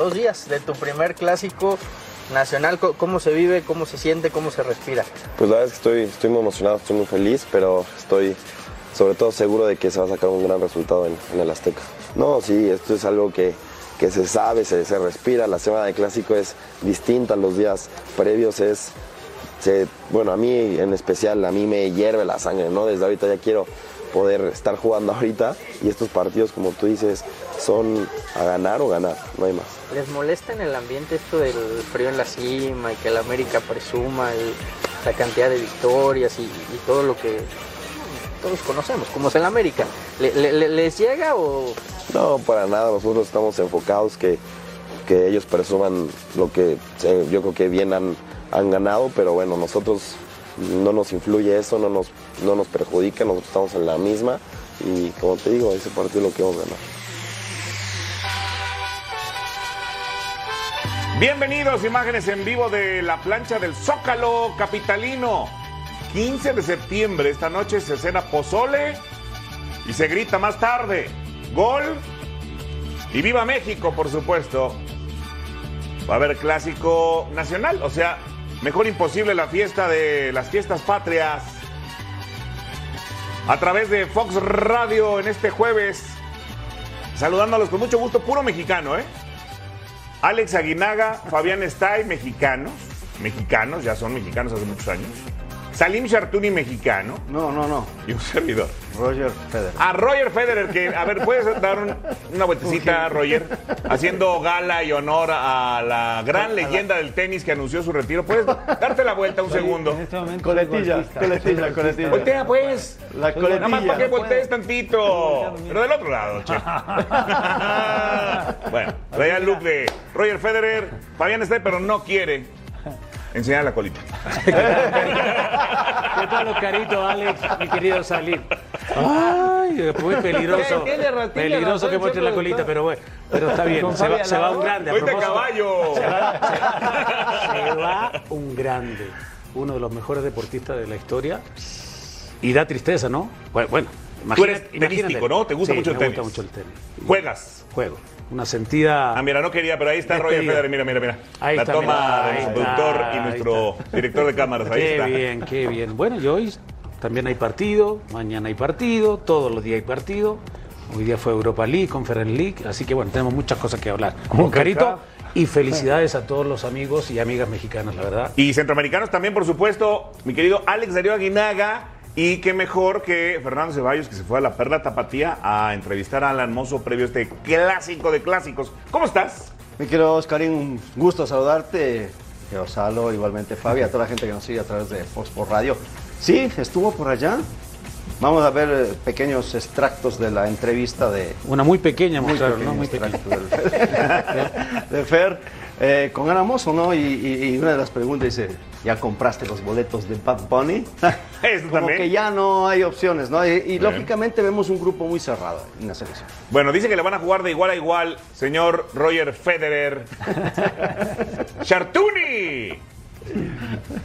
dos días de tu primer clásico nacional. ¿Cómo se vive, cómo se siente, cómo se respira? Pues la verdad es que estoy, estoy muy emocionado, estoy muy feliz, pero estoy sobre todo seguro de que se va a sacar un gran resultado en, el Azteca. No, sí, esto es algo que, que se sabe, se, se respira. La semana de clásico es distinta los días previos. Es, bueno, a mí en especial, a mí me hierve la sangre, ¿no? Desde ahorita ya quiero poder estar jugando ahorita y estos partidos, como tú dices, son a ganar o ganar, no hay más. ¿Les molesta en el ambiente esto del frío en la cima y que el América presuma el- la cantidad de victorias y, y todo lo que todos conocemos, como es el América? ¿Le- le- le- ¿Les llega o No, para nada. Nosotros estamos enfocados que, que ellos presuman lo que eh, yo creo que bien han, ganado, pero bueno, nosotros no nos influye eso, no nos, no nos perjudica, nosotros estamos en la misma y como te digo, ese partido lo que vamos a Bienvenidos, imágenes en vivo de la plancha del Zócalo Capitalino. 15 de septiembre, esta noche se cena pozole y se grita más tarde. Gol y viva México, por supuesto. Va a haber clásico nacional, o sea, mejor imposible la fiesta de las fiestas patrias. A través de Fox Radio en este jueves. Saludándolos con mucho gusto, puro mexicano, ¿eh? Alex Aguinaga, Fabián Stay, mexicanos. Mexicanos, ya son mexicanos hace muchos años. Salim Chartuni, mexicano. No, no, no. Y un servidor. Roger Federer. A Roger Federer, que, a ver, ¿puedes dar un- una vueltecita, Roger? Haciendo gala y honor a la gran leyenda del tenis que anunció su retiro. ¿Puedes darte la vuelta un segundo? En este momento Coletilla, coletilla, coletilla. Voltea, pues. La Nada más para que coletilla. voltees tantito. Pero del otro lado, che. bueno, traía el look de Roger Federer. Fabián está, pero no quiere enseñar la colita. ¿Qué tal, Oscarito, Alex, mi querido Salim? Ay, muy peligroso. Peligroso que muestre la colita, pero bueno, pero está bien. Se va, se un grande. a ¡Fuiste propósito. caballo! Se va un grande, uno de los mejores deportistas de la historia. Y da tristeza, ¿no? Bueno, bueno Tú eres tenístico, ¿no? ¿Te gusta Sí, mucho el me tenis? gusta mucho el tenis. Juegas. Juego. Una sentida. Ah, mira, no quería, pero ahí está Roger. Federer. Mira, mira, mira. Ahí la está, toma mira, de ahí nuestro está, productor y nuestro director de cámaras. Ahí Qué está. bien, qué bien. Bueno, y hoy también hay partido, mañana hay partido, todos los días hay partido. Hoy día fue Europa League, Conference League, así que bueno, tenemos muchas cosas que hablar. Con Carito y felicidades a todos los amigos y amigas mexicanas, la verdad. Y centroamericanos también, por supuesto, mi querido Alex Darío Aguinaga. Y qué mejor que Fernando Ceballos, que se fue a la Perla Tapatía a entrevistar a Alan Mozo previo a este clásico de clásicos. ¿Cómo estás? Mi querido Oscarín, un gusto saludarte. Yo Salo, igualmente Fabi, a toda la gente que nos sigue a través de Fox por Radio. Sí, estuvo por allá. Vamos a ver eh, pequeños extractos de la entrevista de. Una muy pequeña Muy pequeño ¿no? Muy pequeña. de Fer eh, con Ana Mozo, ¿no? Y, y- y una de las preguntas dice: ¿Ya compraste los boletos de Bad Bunny? Eso Como también. que ya no hay opciones, ¿no? Y, y lógicamente vemos un grupo muy cerrado en la selección. Bueno, dice que le van a jugar de igual a igual, señor Roger Federer. Chartuni.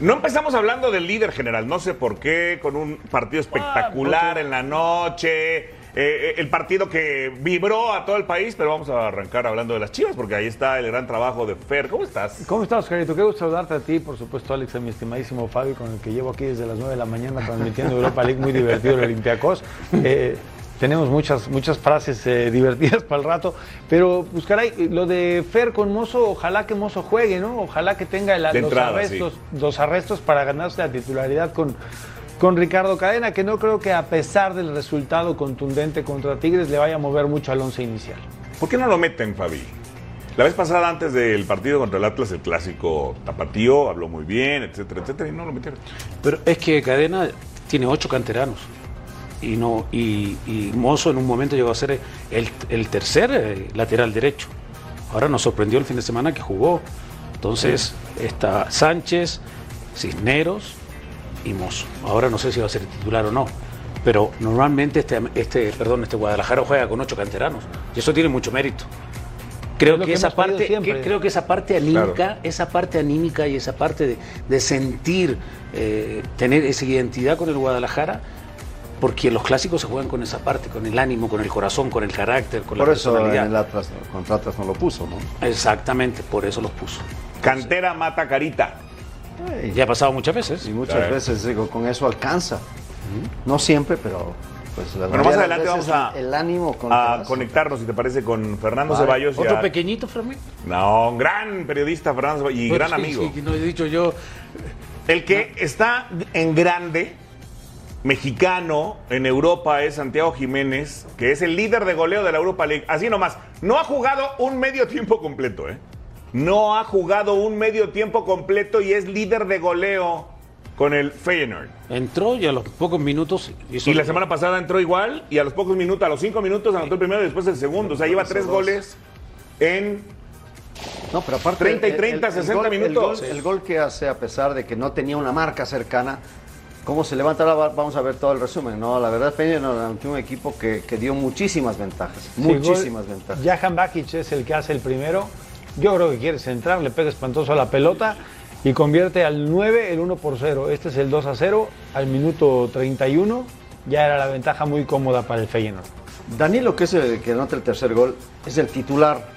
No empezamos hablando del líder general, no sé por qué, con un partido espectacular en la noche, eh, eh, el partido que vibró a todo el país, pero vamos a arrancar hablando de las chivas, porque ahí está el gran trabajo de Fer. ¿Cómo estás? ¿Cómo estás, Oscarito? Qué gusto saludarte a ti, por supuesto, Alex, a mi estimadísimo Fabi, con el que llevo aquí desde las 9 de la mañana transmitiendo Europa League, muy divertido el Olympiacos. Eh, tenemos muchas, muchas frases eh, divertidas para el rato, pero pues caray, lo de Fer con Mozo, ojalá que Mozo juegue, ¿no? Ojalá que tenga la- los, entrada, arrestos, los arrestos para ganarse la titularidad con, con Ricardo Cadena, que no creo que a pesar del resultado contundente contra Tigres le vaya a mover mucho al once inicial. ¿Por qué no lo meten, Fabi? La vez pasada, antes del partido contra el Atlas, el clásico tapatío, habló muy bien, etcétera, etcétera, y no lo metieron. Pero es que Cadena tiene ocho canteranos. Y, no, y, y Mozo en un momento llegó a ser el, el tercer eh, lateral derecho. Ahora nos sorprendió el fin de semana que jugó. Entonces está Sánchez, Cisneros y Mozo. Ahora no sé si va a ser titular o no. Pero normalmente este, este, perdón, este Guadalajara juega con ocho canteranos. Y eso tiene mucho mérito. Creo que, que esa parte, que- creo que esa parte anímica, Claro. esa parte anímica y esa parte de, de sentir, eh, tener esa identidad con el Guadalajara, porque los clásicos se juegan con esa parte, con el ánimo, con el corazón, con el carácter, con Por la eso en personalidad. el Atlas, contra Atlas no lo puso, ¿no? Exactamente, por eso los puso. Cantera mata carita. Ey, Ya ha pasado muchas veces. Y muchas Claro. veces digo, con eso alcanza. No siempre, pero pues la Bueno, más adelante vamos a, el ánimo con a conectarnos, si te parece, con Fernando Vale. Ceballos. y Otro a- pequeñito, Fermín. No, un gran periodista, Fernando Ceballos, y gran sí, amigo. sí, no he dicho yo. El que está en grande, mexicano, en Europa, es Santiago Jiménez, que es el líder de goleo de la Europa League. Así nomás, no ha jugado un medio tiempo completo, ¿eh? No ha jugado un medio tiempo completo y es líder de goleo con el Feyenoord. Entró y a los pocos minutos hizo Y la semana pasada entró igual y a los pocos minutos, a los cinco minutos anotó el primero y después el segundo. O sea, lleva tres goles en No, pero aparte 30 y 30, 60 gol, minutos. El gol, el gol que hace, a pesar de que no tenía una marca cercana, cómo se levanta, va- vamos a ver todo el resumen. No, la verdad, Peña no, ante un equipo que, que dio muchísimas ventajas. Sí, muchísimas gol. ventajas. Jahan Bakic es el que hace el primero. Yo creo que quiere centrar, le pega espantoso a la pelota y convierte al 9 el 1 por 0. Este es el 2 a 0 al minuto 31. Ya era la ventaja muy cómoda para el Feyenoord. Danilo, que es el que anota el tercer gol, es el titular.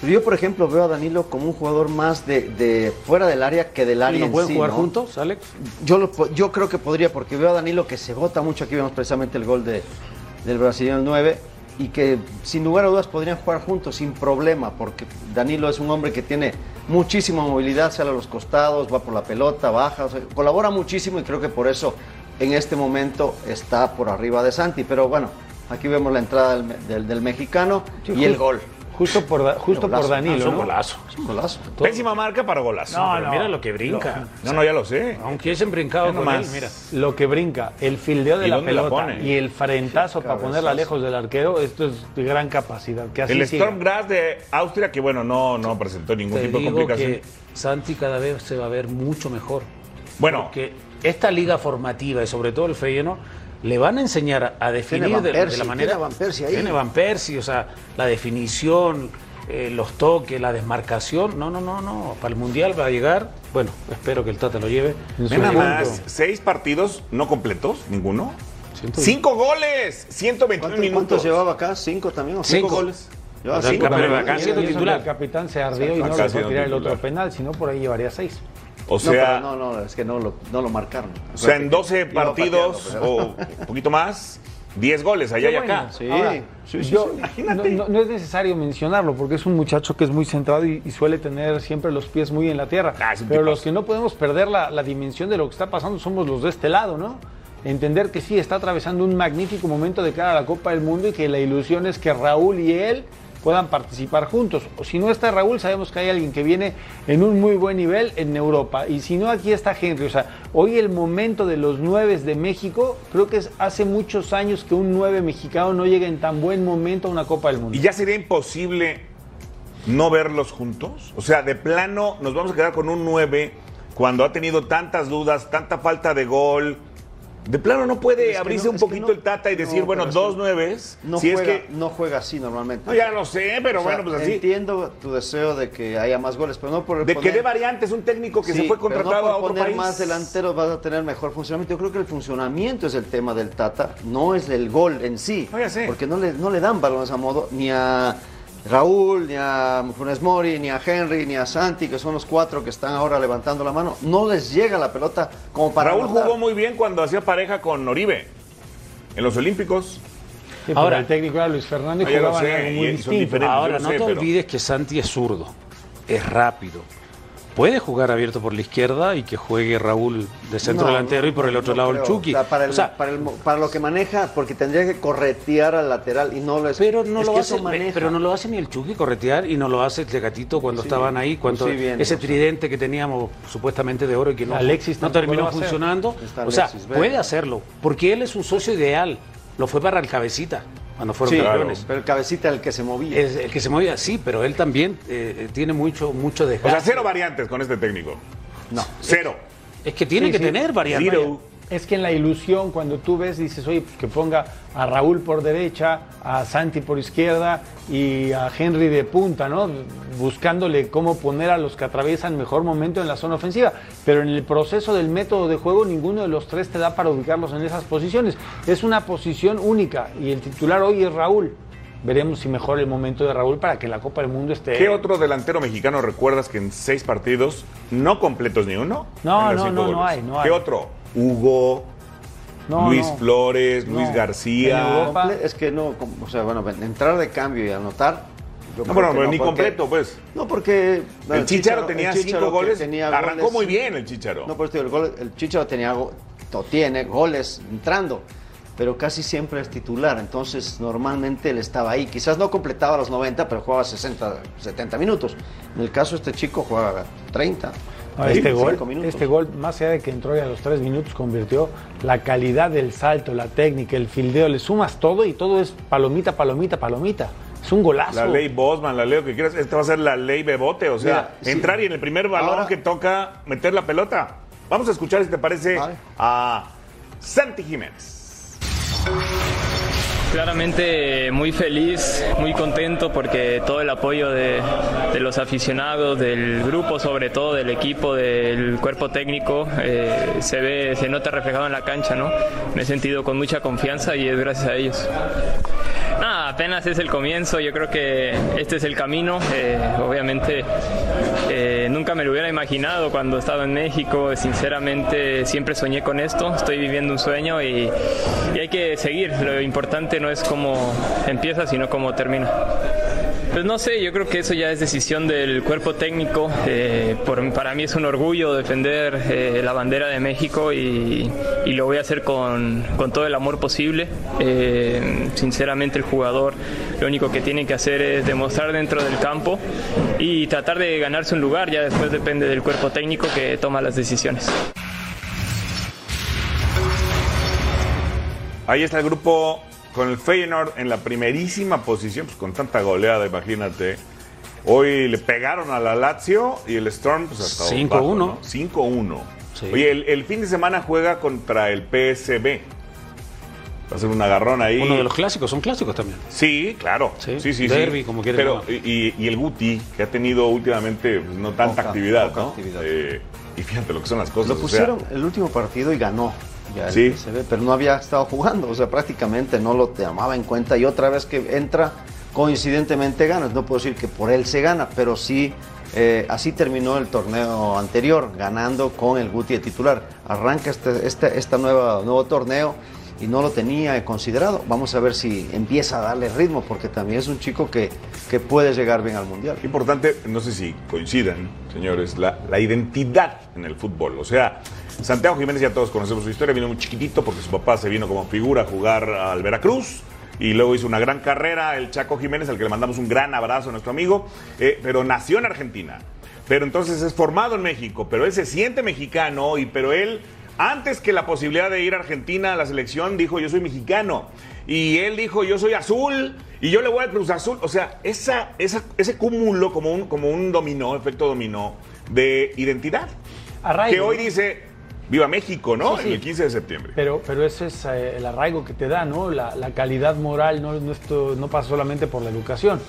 Pero yo, por ejemplo, veo a Danilo como un jugador más de, de fuera del área que del área ¿No en pueden sí, jugar ¿no? juntos, Alex? Yo, lo po- yo creo que podría, porque veo a Danilo que se bota mucho. Aquí vemos precisamente el gol de, del brasileño el 9. Y que sin lugar a dudas podrían jugar juntos sin problema, porque Danilo es un hombre que tiene muchísima movilidad, sale a los costados, va por la pelota, baja, o sea, colabora muchísimo y creo que por eso en este momento está por arriba de Santi. Pero bueno, aquí vemos la entrada del, me- del- del mexicano y el gol. Justo por, justo por Golazo. Ah, Danilo. es un ¿no? golazo. Es un golazo. pésima marca para golazo. No, mira lo que brinca. No, no, ya lo sé. Aunque es brincado con él, mira. Lo que brinca, el fildeo de ¿Y la pelota y el frentazo para ponerla lejos del arquero, esto es de gran capacidad. Que así El siga. Storm Grass de Austria, que bueno, no, no presentó ningún Te tipo de complicación. que Santi cada vez se va a ver mucho mejor. Bueno, Porque esta liga formativa y sobre todo el Feyenoord le van a enseñar a definir de, la manera. tiene Van Persie ahí. Tiene Van Persie, o sea, la definición, eh, los toques, la desmarcación. No, no, no, no. Para el mundial va a llegar. Bueno, espero que el Tata lo lleve. Nada más, seis partidos no completos, ninguno. Cinco goles, 121 ¿Cuántos, minutos. cuántos llevaba acá? ¿Cinco también? ¿O Cinco. goles? Llevaba O sea, cinco pero acá siendo titular. El capitán se ardió y no le siendo tirar el otro penal, si no por ahí llevaría seis. O No, sea, pero no, no, es que no lo, no lo marcaron. o sea, en 12 Iba partidos pateando, o un poquito más, 10 goles allá y acá. Sí, Ahora, sí, sí, yo- sí. imagínate. No, no- no es necesario mencionarlo porque es un muchacho que es muy centrado y, y suele tener siempre los pies muy en la tierra. Ah, Pero los que no podemos perder la, la dimensión de lo que está pasando somos los de este lado, ¿no? Entender que sí, está atravesando un magnífico momento de cara a la Copa del Mundo y que la ilusión es que Raúl y él puedan participar juntos. O si no está Raúl, sabemos que hay alguien que viene en un muy buen nivel en Europa. Y si no, aquí está Henry. O sea, hoy el momento de los nueves de México, creo que es hace muchos años que un nueve mexicano no llega en tan buen momento a una Copa del Mundo. Y ya sería imposible no verlos juntos. O sea, de plano nos vamos a quedar con un 9 cuando ha tenido tantas dudas, tanta falta de gol. De plano no puede que abrirse no, un que poquito no. el Tata y decir, No, bueno, dos que nueves. No, si juega, es que. no juega así normalmente. No, ya lo sé, pero O sea, bueno, pues así. Entiendo tu deseo de que haya más goles, pero no por De que poner- dé variantes, un técnico que Sí, se fue pero no contratado por a otro poner país. más delanteros vas a tener mejor funcionamiento. Yo creo que el funcionamiento es el tema del Tata, no es el gol en sí. Ya sé. Porque no le, no le dan balones a modo ni a Raúl, ni a Funes Mori, ni a Henry, ni a Santi, que son los cuatro que están ahora levantando la mano. No les llega la pelota como para Raúl anotar. jugó muy bien cuando hacía pareja con Oribe en los Olímpicos. Sí, Ahora- el técnico era Luis Fernando y algo muy distinto. Ahora, no sé, te pero- olvides que Santi es zurdo, es rápido. Puede jugar abierto por la izquierda y que juegue Raúl de centro No, delantero y por el otro no lado el. Chucky. O sea, para, el- O sea, para, el- para lo que maneja, porque tendría que corretear al lateral y no lo es. pero no es lo hace, pero no lo hace ni el Chucky corretear y no lo hace el Tecatito cuando Sí, estaban ahí, cuando sí, bien, ese tridente que teníamos supuestamente de oro y que no, Alexis no terminó funcionando. O sea, puede hacerlo, porque él es un socio ideal. Lo fue para el cabecita cuando fueron Sí, campeones. pero el cabecita el que se movía. Es el que se movía, sí, pero él también eh, tiene mucho, mucho O sea, cero variantes con este técnico. No. Cero. Es que tiene Sí, que sí. tener variantes. Zero. Es que en la ilusión, cuando tú ves, dices, oye, pues que ponga a Raúl por derecha, a Santi por izquierda y a Henry de punta, ¿no? Buscándole cómo poner a los que atraviesan mejor momento en la zona ofensiva. Pero en el proceso del método de juego, ninguno de los tres te da para ubicarlos en esas posiciones. Es una posición única y el titular hoy es Raúl. Veremos si mejora el momento de Raúl para que la Copa del Mundo esté. ¿Qué otro delantero mexicano recuerdas que en seis partidos, no completos ni uno? No, no, no, no hay, no ¿Qué hay. otro? Hugo, No, Luis no. Flores, No. Luis García. Es que no, o sea, bueno, entrar de cambio y anotar. No, bueno, ni porque- completo, pues. No, porque. bueno, el Chicharo tenía el cinco goles. tenía arrancó goles- muy bien el Chicharo. No, por eso te digo, el, gol- el Chicharo tenía, o tiene goles entrando, pero casi siempre es titular. Entonces, normalmente él estaba ahí. Quizás no completaba los 90, pero jugaba 60, 70 minutos. En el caso de este chico, jugaba 30. No, este, 25 gol, este gol, más allá de que entró y a los tres minutos convirtió, la calidad del salto, la técnica, el fildeo, le sumas todo y todo es palomita, palomita, palomita. Es un golazo. La ley Bosman, la ley lo que quieras. Esta va a ser la ley Bebote. O sea, Mira, sí. entrar y en el primer balón Ahora- que toca meter la pelota. Vamos a escuchar si te parece Vale. a Santi Jiménez. Claramente muy feliz, muy contento porque todo el apoyo de, los aficionados, del grupo, sobre todo del equipo, del cuerpo técnico, eh, se ve, se nota reflejado en la cancha, ¿no? Me he sentido con mucha confianza y es gracias a ellos. Nada, apenas es el comienzo, yo creo que este es el camino. eh, obviamente eh, nunca me lo hubiera imaginado cuando estaba en México, sinceramente siempre soñé con esto, estoy viviendo un sueño y, y hay que seguir. Lo importante no es cómo empieza, sino cómo termina. Pues no sé, yo creo que eso ya es decisión del cuerpo técnico. Eh, por- para mí es un orgullo defender eh, la bandera de México y, lo voy a hacer con, con todo el amor posible. Eh, sinceramente el jugador lo único que tiene que hacer es demostrar dentro del campo y tratar de ganarse un lugar. Ya después depende del cuerpo técnico que toma las decisiones. Ahí está el grupo con el Feyenoord en la primerísima posición, pues con tanta goleada, imagínate. Hoy le pegaron a la Lazio y el Storm, pues hasta 5-1. abajo, ¿no? 5-1. Sí. Oye, el, el fin de semana juega contra el PSB. Va a ser un agarrón ahí. Uno de los clásicos, son clásicos también. Sí, claro. Sí, Sí, sí, sí. derbi, como quieran Pero, y, y el Guti, que ha tenido últimamente pues, no tanta Poca- actividad, poca ¿no? actividad. Eh, y fíjate lo que son las cosas. Lo o sea, pusieron el último partido y ganó. Ya Sí. PSV, pero no había estado jugando, o sea, prácticamente no lo tomaba en cuenta. Y otra vez que entra, coincidentemente ganas. No puedo decir que por él se gana, pero sí, eh, así terminó el torneo anterior, ganando con el Guti de titular. Arranca este, este esta nueva, nuevo torneo y no lo tenía considerado. Vamos a ver si empieza a darle ritmo, porque también es un chico que, que puede llegar bien al Mundial. Importante, no sé si coincidan, señores, la, la identidad en el fútbol. O sea, Santiago Jiménez ya todos conocemos su historia, vino muy chiquitito porque su papá se vino como figura a jugar al Veracruz y luego hizo una gran carrera, el Chaco Jiménez, al que le mandamos un gran abrazo a nuestro amigo, eh, pero nació en Argentina. Pero entonces es formado en México, pero él se siente mexicano y pero él antes que la posibilidad de ir a Argentina a la selección dijo yo soy mexicano y él dijo yo soy azul y yo le voy al Cruz Azul, o sea, esa, esa- ese cúmulo como un como un dominó, efecto dominó de identidad. Arraigo, que hoy dice Viva México, ¿no? Sí, sí. En el 15 de septiembre. Pero, pero ese es eh, el arraigo que te da, ¿no? La, la calidad moral no, no, esto, no pasa solamente por la educación.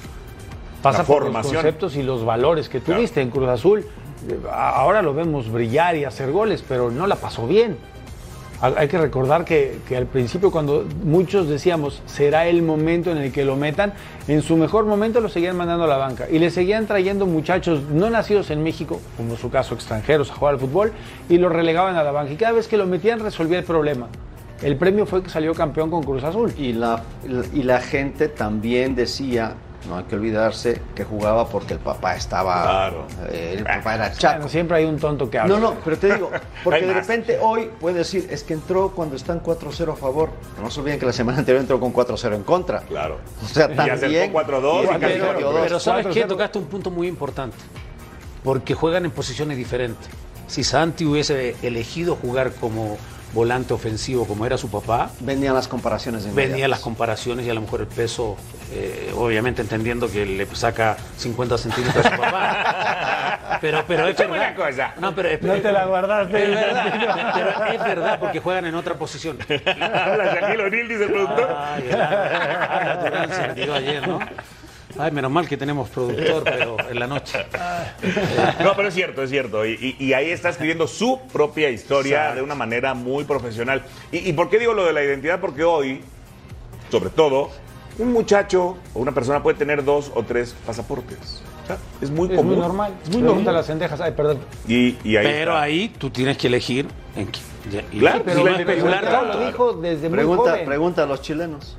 Pasa La por los conceptos y los valores que Claro. tuviste en Cruz Azul. Ahora lo vemos brillar y hacer goles, pero no la pasó bien. Ha- Hay que recordar que, al principio cuando muchos decíamos será el momento en el que lo metan, en su mejor momento lo seguían mandando a la banca y le seguían trayendo muchachos no nacidos en México, como su caso extranjeros, a jugar al fútbol y lo relegaban a la banca y cada vez que lo metían resolvía el problema. El premio fue que salió campeón con Cruz Azul. Y la, y la gente también decía, no hay que olvidarse, que jugaba porque el papá estaba. Claro. eh, el papá era chaco. Bueno, siempre hay un tonto que habla. No, no, pero te digo, porque de repente hoy puede decir, es que entró cuando están 4-0 a favor. No se olviden que la semana anterior entró con 4-0 en contra. Claro. O sea, Y también. acercó 4-2 y y casi metió ganó. dos. Pero ¿sabes qué? 4-0. Tocaste un punto muy importante. Porque juegan en posiciones diferentes. Si Santi hubiese elegido jugar como volante ofensivo, como era su papá, Venían las comparaciones de venía inmediatas. las comparaciones y a lo mejor el peso, eh, obviamente entendiendo que le saca 50 centímetros a su papá. Pero, pero es verdad. una cosa. No, pero es, No te la guardaste. es verdad. Pero es verdad, porque juegan en otra posición. Habla Shaquille O'Neal, dice el productor. Arda Turán se ayer, ¿no? Ay, menos mal que tenemos productor, pero en la noche. No, pero es cierto, es cierto. Y, y- y ahí está escribiendo su propia historia de una manera muy profesional. ¿Y, y por qué digo lo de la identidad? Porque hoy, sobre todo, un muchacho o una persona puede tener dos o tres pasaportes. Es muy Es común. muy normal. Es muy normal. las lentejas. Ay, perdón. Y, y ahí Pero está. ahí tú tienes que elegir en qué. y- Claro, y pero no especular tanto. lo dijo desde muy Pregunta, joven. pregunta a los chilenos.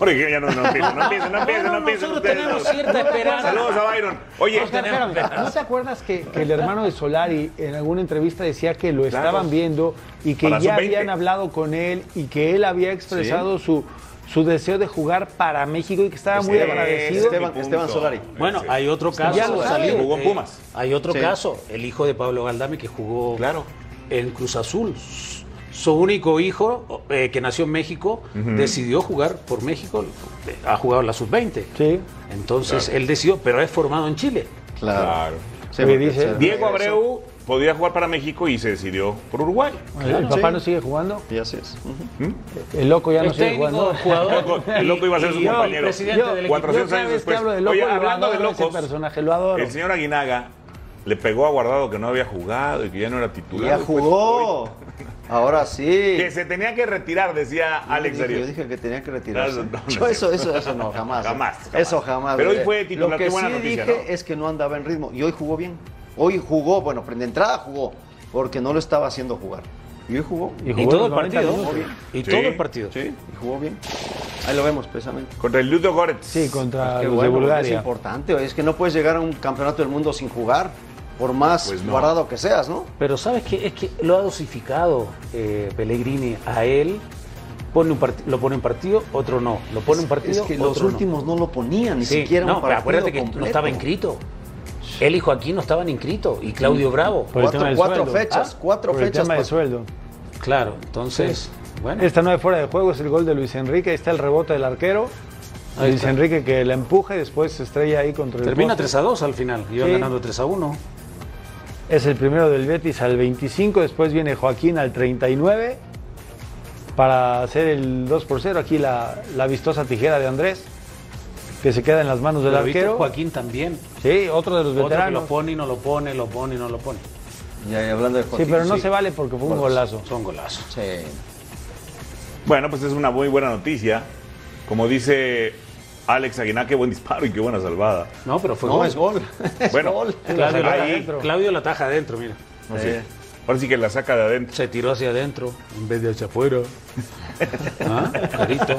Oye, ya no, no empiecen, no empiecen, no empiecen, no Bueno, empiecen. nosotros ustedes tenemos cierta esperanza. Saludos a Byron. Oye, Oscar, espérame, ¿no te acuerdas que, que el hermano de Solari en alguna entrevista decía que lo Claro. estaban viendo y que Para ya sub-20. habían hablado con él y que él había expresado su, su deseo de jugar para México y que estaba muy agradecido? Esteban- Esteban. Solari. Bueno, hay otro caso. Ya lo sabe. Jugó en Pumas. Hay otro Sí. caso, el hijo de Pablo Galdame que jugó Claro. en Cruz Azul. Su único hijo, eh, que nació en México, decidió jugar por México, eh, ha jugado en la sub-20. Sí. Entonces él decidió, pero es formado en Chile. Claro. Oye, porque dice- se- Diego eso- Abreu podía jugar para México y se decidió por Uruguay. ¿El papá Sí. no sigue jugando? Y así es. Ujú. El loco ya no sigue jugando. jugador. El loco iba a ser su yo, compañero. presidente Yo- del equipo. 400 Yo cada años después. hablo de loco, Oye, hablando de locos, personaje, lo adoro. el señor Aguinaga le pegó a Guardado que no había jugado y que ya no era titular. Ya Después, jugó. Ahora sí. Que se tenía que retirar, decía Alex yo, dije, yo dije que tenía que retirarse. No, no, es eso, eso, eso no, jamás. Jamás, jamás. Eso jamás. Pero hoy Eh, fue titular, Lo qué que buena sí noticia, dije ¿no? es que no andaba en ritmo. Y hoy jugó bien. Hoy jugó, bueno, de entrada jugó, porque no lo estaba haciendo jugar. Y hoy jugó. Y Y jugó todo los el 90 partido. Y Sí. todo el partido. Sí, y jugó bien. Ahí lo vemos precisamente. Contra el Ludo Goretz. Sí, contra Qué los bueno, de Es Bulgaria. importante. Es que no puedes llegar a un campeonato del mundo sin jugar, por más Pues no. guardado que seas, ¿no? Pero sabes que es que lo ha dosificado eh, Pellegrini a él. Pone un part- lo pone en partido, otro no. Lo pone en partido, es que otro los últimos no, lo ponían, ni Sí, siquiera no, un pero partido acuérdate que completo. no estaba inscrito. Él y Joaquín no estaban inscritos. Y Claudio Bravo. Por el tema Cuatro, del cuatro sueldo. fechas, Ah, cuatro Por el fechas. tema de sueldo. Claro, entonces, bueno. Esta no es fuera de juego, es el gol de Luis Enrique. Ahí está el rebote del arquero. Ahí Luis está. Enrique que la empuja y después se estrella ahí contra el Termina poste. 3 a 2 al final. Iban Sí. ganando 3 a 1. Es el primero del Betis al 25, después viene Joaquín al 39 para hacer el 2 por 0. Aquí la, la vistosa tijera de Andrés, que se queda en las manos del Pero arquero. Joaquín también. Sí, otro de los Otro que veteranos. lo pone y no lo pone, lo pone y no lo pone. Y hablando de Sí, pero no sí. se vale porque fue un golazo. Son golazos. Sí. Bueno, pues es una muy buena noticia. Como dice Alex Aguinaga, qué buen disparo y qué buena salvada. No, pero fue No, gol. es gol. Es Bueno, gol. Claudio, la, Ahí. adentro. Claudio la taja adentro, mira. No sé. Ahora sí que la saca de adentro. Se tiró hacia adentro en vez de hacia afuera. ¿Ah? Clarito.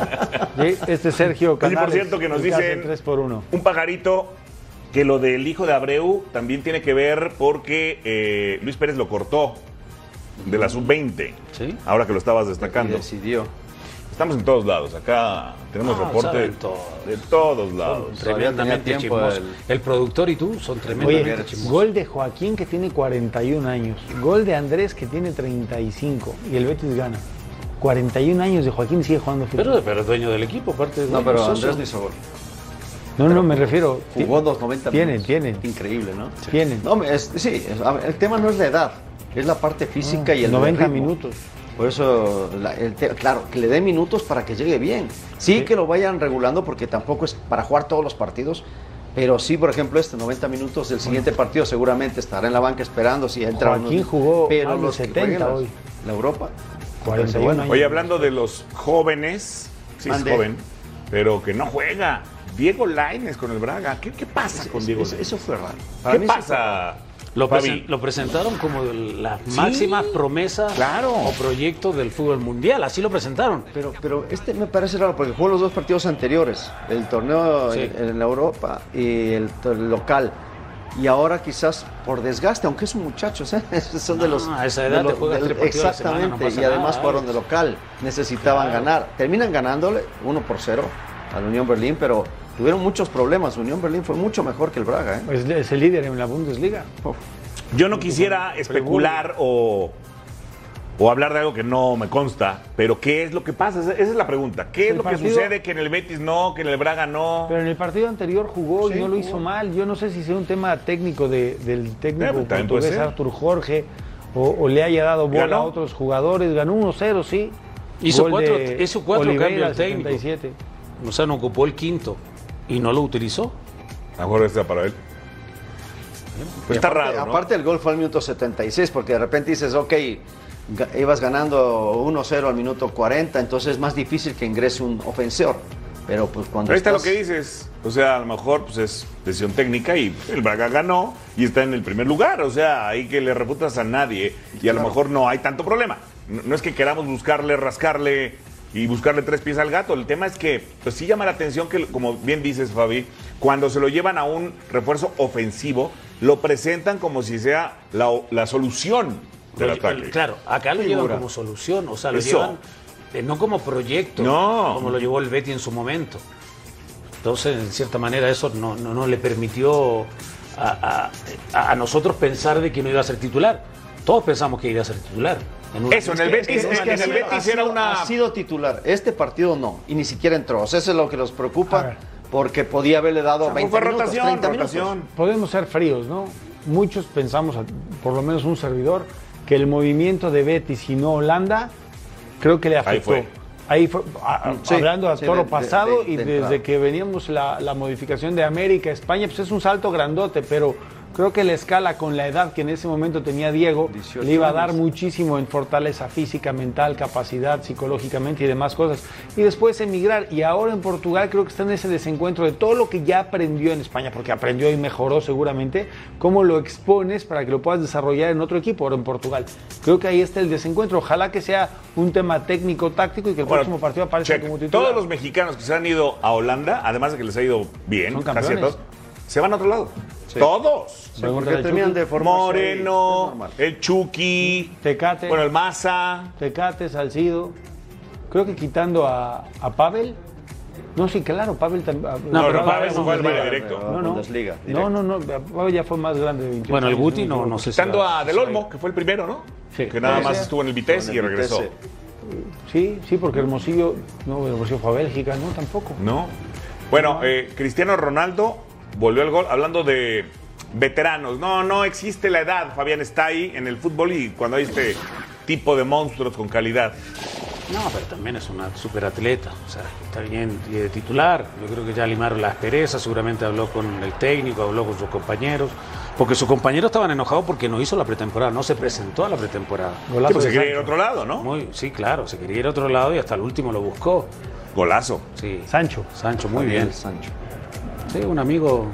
Sí, este es Sergio Oye, por Canales. cierto, que nos dicen 3 por 1. un pajarito que lo del hijo de Abreu también tiene que ver porque eh, Luis Pérez lo cortó de la sub-20. Sí. Ahora que lo estabas Y destacando. decidió. Estamos en todos lados. Acá tenemos Ah, reporte de todos lados. Tremendamente tiempo el- El... productor y tú son tremendamente Oye, chismosos. gol de Joaquín que tiene 41 años. Gol de Andrés que tiene 35. Y el Betis gana. 41 años de Joaquín sigue jugando fútbol. Pero, pero es dueño del equipo, aparte de No, pero socio. Andrés no hizo gol. no, no, me refiero. Jugó los 90 Tienen, minutos. tienen. Increíble, ¿no? Tienen. No, es- sí, es- a ver, el tema no es la edad, es la parte física y el 90 ritmo. minutos. Por eso, la- el te- claro, que le dé minutos para que llegue bien. Sí, que lo vayan regulando porque tampoco es para jugar todos los partidos, pero sí, por ejemplo, este 90 minutos del siguiente partido seguramente estará en la banca esperando si entra. Joaquín jugó pero los que 70 jueguen las- hoy. La Europa. 41 bueno. Oye, hablando de los jóvenes, sí es joven, pero que no juega. Diego Laines con el Braga. ¿Qué, qué pasa con Diego Eso, Lainez? eso fue raro. Para ¿Qué mí eso pasa? Lo, presen- lo presentaron como las máximas promesas claro. o proyectos del fútbol mundial. Así lo presentaron. Pero, pero este me parece raro porque jugó los dos partidos anteriores, el torneo Sí. en, en la Europa y el, local. Y ahora quizás por desgaste, aunque es un muchacho, ¿eh? son de los... a esa edad de te juegas tres a la semana, Exactamente, no y además nada, fueron de local, necesitaban Claro. ganar. Terminan ganándole 1 por 0 al Unión Berlín, pero tuvieron muchos problemas. Unión Berlín fue mucho mejor que el Braga. ¿eh? Es, es el líder en la Bundesliga. Yo no quisiera especular o, o hablar de algo que no me consta, pero ¿qué es lo que pasa? Esa es la pregunta. ¿Qué es El lo que sucede que en el Betis no, que en el Braga no? Pero en el partido anterior jugó y Sí, no lo hizo mal. Yo no sé si sea un tema técnico de- del técnico Eh, pues, también puede portugués ser. Artur Jorge o, o le haya dado bola Ganó. a otros jugadores. Ganó 1-0, sí. Hizo Gol cuatro- hizo cuatro Oliveira cambios el técnico. 77. O sea, no ocupó el quinto y no lo utilizó. A lo mejor está para él. Y Está aparte, raro, ¿no? Aparte el gol fue al minuto 76, porque de repente dices, ok, ibas ganando 1-0 al minuto 40, entonces es más difícil que ingrese un ofensor. Pero pues cuando Pero ahí está lo que dices. O sea, a lo mejor pues, es decisión técnica y el Braga ganó y está en el primer lugar. O sea, ahí que le reputas a nadie y a lo mejor no hay tanto problema. No, no es que queramos buscarle, rascarle y buscarle tres pies al gato. El tema es que, pues sí llama la atención que, como bien dices, Fabi, cuando se lo llevan a un refuerzo ofensivo, lo presentan como si sea la, la solución del Lo- ataque. Claro, acá lo llevan como solución, o sea, lo Eso. llevan eh, no como proyecto, No. como lo llevó el Betty en su momento. Entonces, en cierta manera, eso no, no, no le permitió a, a- a nosotros pensar de que no iba a ser titular. Todos pensamos que iba a ser titular. En Eso, en el Betis, en ha el sido- Betis era una... ha sido titular. Este partido no, y ni siquiera entró. O sea, eso es lo que nos preocupa, porque podía haberle dado O sea, 20 fue minutos, rotación, 30 minutos. Podemos ser fríos, ¿no? Muchos pensamos, por lo menos un servidor, que el movimiento de Betis y no Holanda, creo que le afectó. fue. Ahí fue, a- Sí, hablando a sí, toro de- pasado de- y de desde entrada. que veníamos la, la modificación de América, España, pues es un salto grandote, pero creo que la escala con la edad que en ese momento tenía Diego 18 le iba a dar años. muchísimo en fortaleza física, mental, capacidad, psicológicamente y demás cosas. Y después emigrar. Y ahora en Portugal creo que está en ese desencuentro de todo lo que ya aprendió en España, porque aprendió y mejoró seguramente, cómo lo expones para que lo puedas desarrollar en otro equipo, ahora en Portugal. Creo que ahí está el desencuentro. Ojalá que sea un tema técnico, táctico y que el Bueno, próximo partido aparezca check. como titular. Todos los mexicanos que se han ido a Holanda, además de que les ha ido bien, casi todos, se van a otro lado. Todos. Sí, porque terminan Chucky. de es Moreno, el Chucky, Tecate. bueno, el Maza. Tecate, Salcido. Creo que quitando a, a Pavel. No, sí, claro, Pavel también. No, pero Pavel no fue al. Valle directo. No, no. Bundesliga, No, directo. no, no. Pavel ya fue más grande de 28 Bueno, el Guti no, no sé si. Quitando a Del Olmo, que fue el primero, ¿no? Sí. Que nada más estuvo en el Vitesse y regresó. Vitesse. Sí, sí, porque Hermosillo, no, Hermosillo fue a Bélgica, no, tampoco. No. Bueno, eh, Cristiano Ronaldo volvió al gol hablando de veteranos. No, no existe la edad. Fabián está ahí en el fútbol y cuando hay este tipo de monstruos con calidad. No, pero también es una superatleta. O sea, está bien y de titular. Yo creo que ya limaron las perezas. Seguramente habló con el técnico, habló con sus compañeros. Porque sus compañeros estaban enojados porque no hizo la pretemporada, no se presentó a la pretemporada. Golazo pues se quería ir a otro lado, ¿no? Muy, sí, claro, se quería ir a otro lado y hasta el último lo buscó. Golazo. Sí. Sancho, Sancho, muy bien. Sancho. Sí, un amigo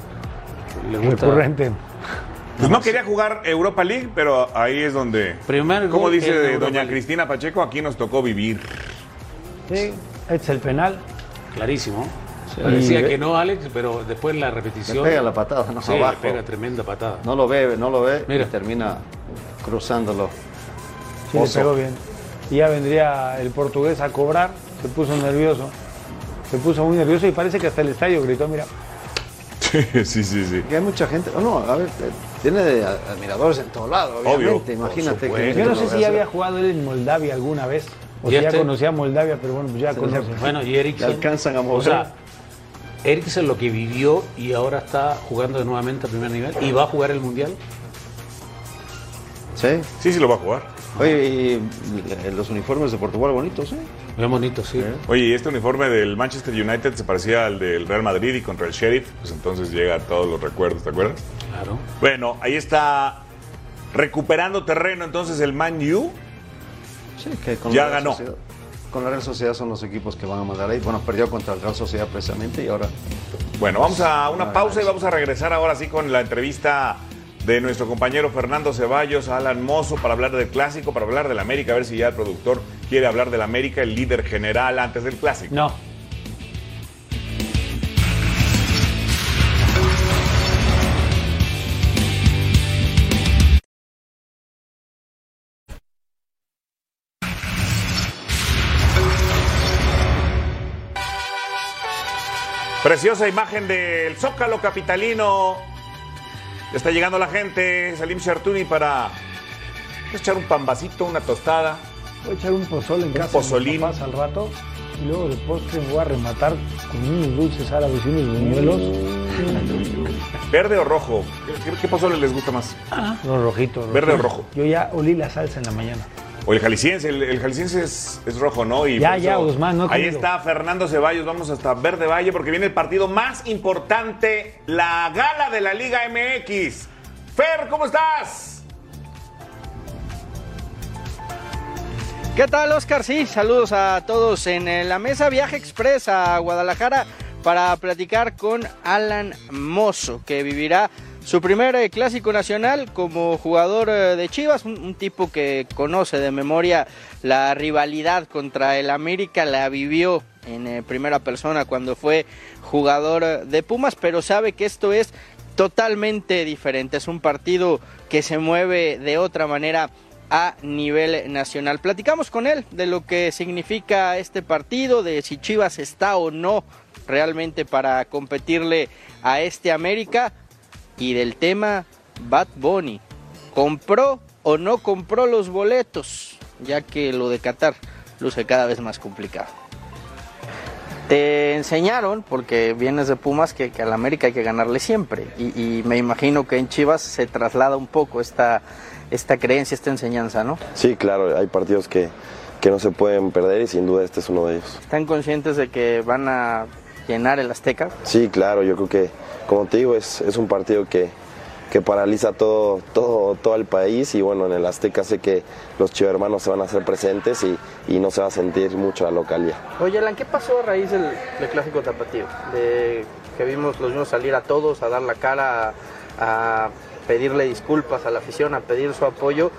le gusta. recurrente. Pues no quería jugar Europa League, pero ahí es donde. Primer Como gol dice doña League. Cristina Pacheco, aquí nos tocó vivir. Sí, este es el penal. Clarísimo. Sí. Parecía que no, Alex, pero después la repetición. Le pega la patada, ¿no? Sí, Abajo. le pega tremenda patada. No lo ve, no lo ve Mira. y termina cruzándolo. Sí, le pegó bien. Y ya vendría el portugués a cobrar, se puso nervioso. Se puso muy nervioso y parece que hasta el estadio gritó, mira. sí, sí, sí. Y hay mucha gente, oh, no, a ver, eh, tiene de admiradores en todo lado, Obvio, obviamente. por Imagínate que. Yo no sé si ya había jugado él en Moldavia alguna vez. O ¿Y si ya este? conocía a Moldavia, pero bueno, pues ya Sí, conoce. Bueno, y Le Eriksen. alcanzan a mover. O sea, Eriksen lo que vivió y ahora está jugando nuevamente a primer nivel y va a jugar el mundial. sí. Sí, sí lo va a jugar. Oye, y eh, los uniformes de Portugal bonitos, ¿eh? Muy bonito, sí. Oye, y este uniforme del Manchester United se parecía al del Real Madrid y contra el Sheriff, pues entonces llega a todos los recuerdos, ¿te acuerdas? Claro. Bueno, ahí está recuperando terreno entonces el Man U. Sí, que con Ya la Real ganó. Sociedad- con la Real Sociedad son los equipos que van a mandar ahí. Bueno, perdió contra el Real Sociedad precisamente y ahora Bueno, vamos a una pausa y vamos a regresar ahora sí con la entrevista de nuestro compañero Fernando Ceballos a Alan Mozo para hablar del clásico, para hablar del América, a ver si ya el productor quiere hablar del América, el líder general antes del clásico. No. Preciosa imagen del Zócalo Capitalino. Ya está llegando la gente, Salim Chartuni para echar un pambacito, una tostada. Voy a echar un pozole en casa de pozolín. mis al rato y luego de postre me voy a rematar con unos dulces árabes y unos buñuelos. ¿Verde o rojo? ¿Qué, qué pozole les gusta más? Los rojitos. ¿Verde o rojo? Yo ya olí la salsa en la mañana. O el jalisciense, el, el jalisciense es, es rojo, ¿no? Y Ya, ya, Guzmán, no Ahí está Fernando Ceballos, vamos hasta Verde Valle porque viene el partido más importante, la gala de la Liga MX. Fer, ¿cómo estás? ¿Qué tal, Oscar? Sí, saludos a todos en eh, la mesa Viaje Express a Guadalajara para platicar con Alan Mozo, que vivirá su primer eh, clásico nacional como jugador eh, de Chivas, un, un tipo que conoce de memoria la rivalidad contra el América, la vivió en eh, primera persona cuando fue jugador de Pumas, pero sabe que esto es totalmente diferente, es un partido que se mueve de otra manera a nivel nacional. Platicamos con él de lo que significa este partido, de si Chivas está o no realmente para competirle a este América y del tema Bad Bunny. ¿Compró o no compró los boletos? Ya que lo de Qatar luce cada vez más complicado. Te enseñaron, porque vienes de Pumas, que, que al América hay que ganarle siempre. Y, y me imagino que en Chivas se traslada un poco esta, esta creencia, esta enseñanza, ¿no? Sí, claro, hay partidos que, que no se pueden perder y sin duda este es uno de ellos. ¿Están conscientes de que van a llenar el Azteca? Sí, claro, yo creo que, como te digo, es, es un partido que, que paraliza todo, todo, todo el país y bueno, en el Azteca sé que los chivermanos se van a hacer presentes y, y no se va a sentir mucho la localidad. Oye, Alan, ¿qué pasó a raíz del, del clásico tapatío? De que vimos, los vimos salir a todos, a dar la cara, a, a pedirle disculpas a la afición, a pedir su apoyo,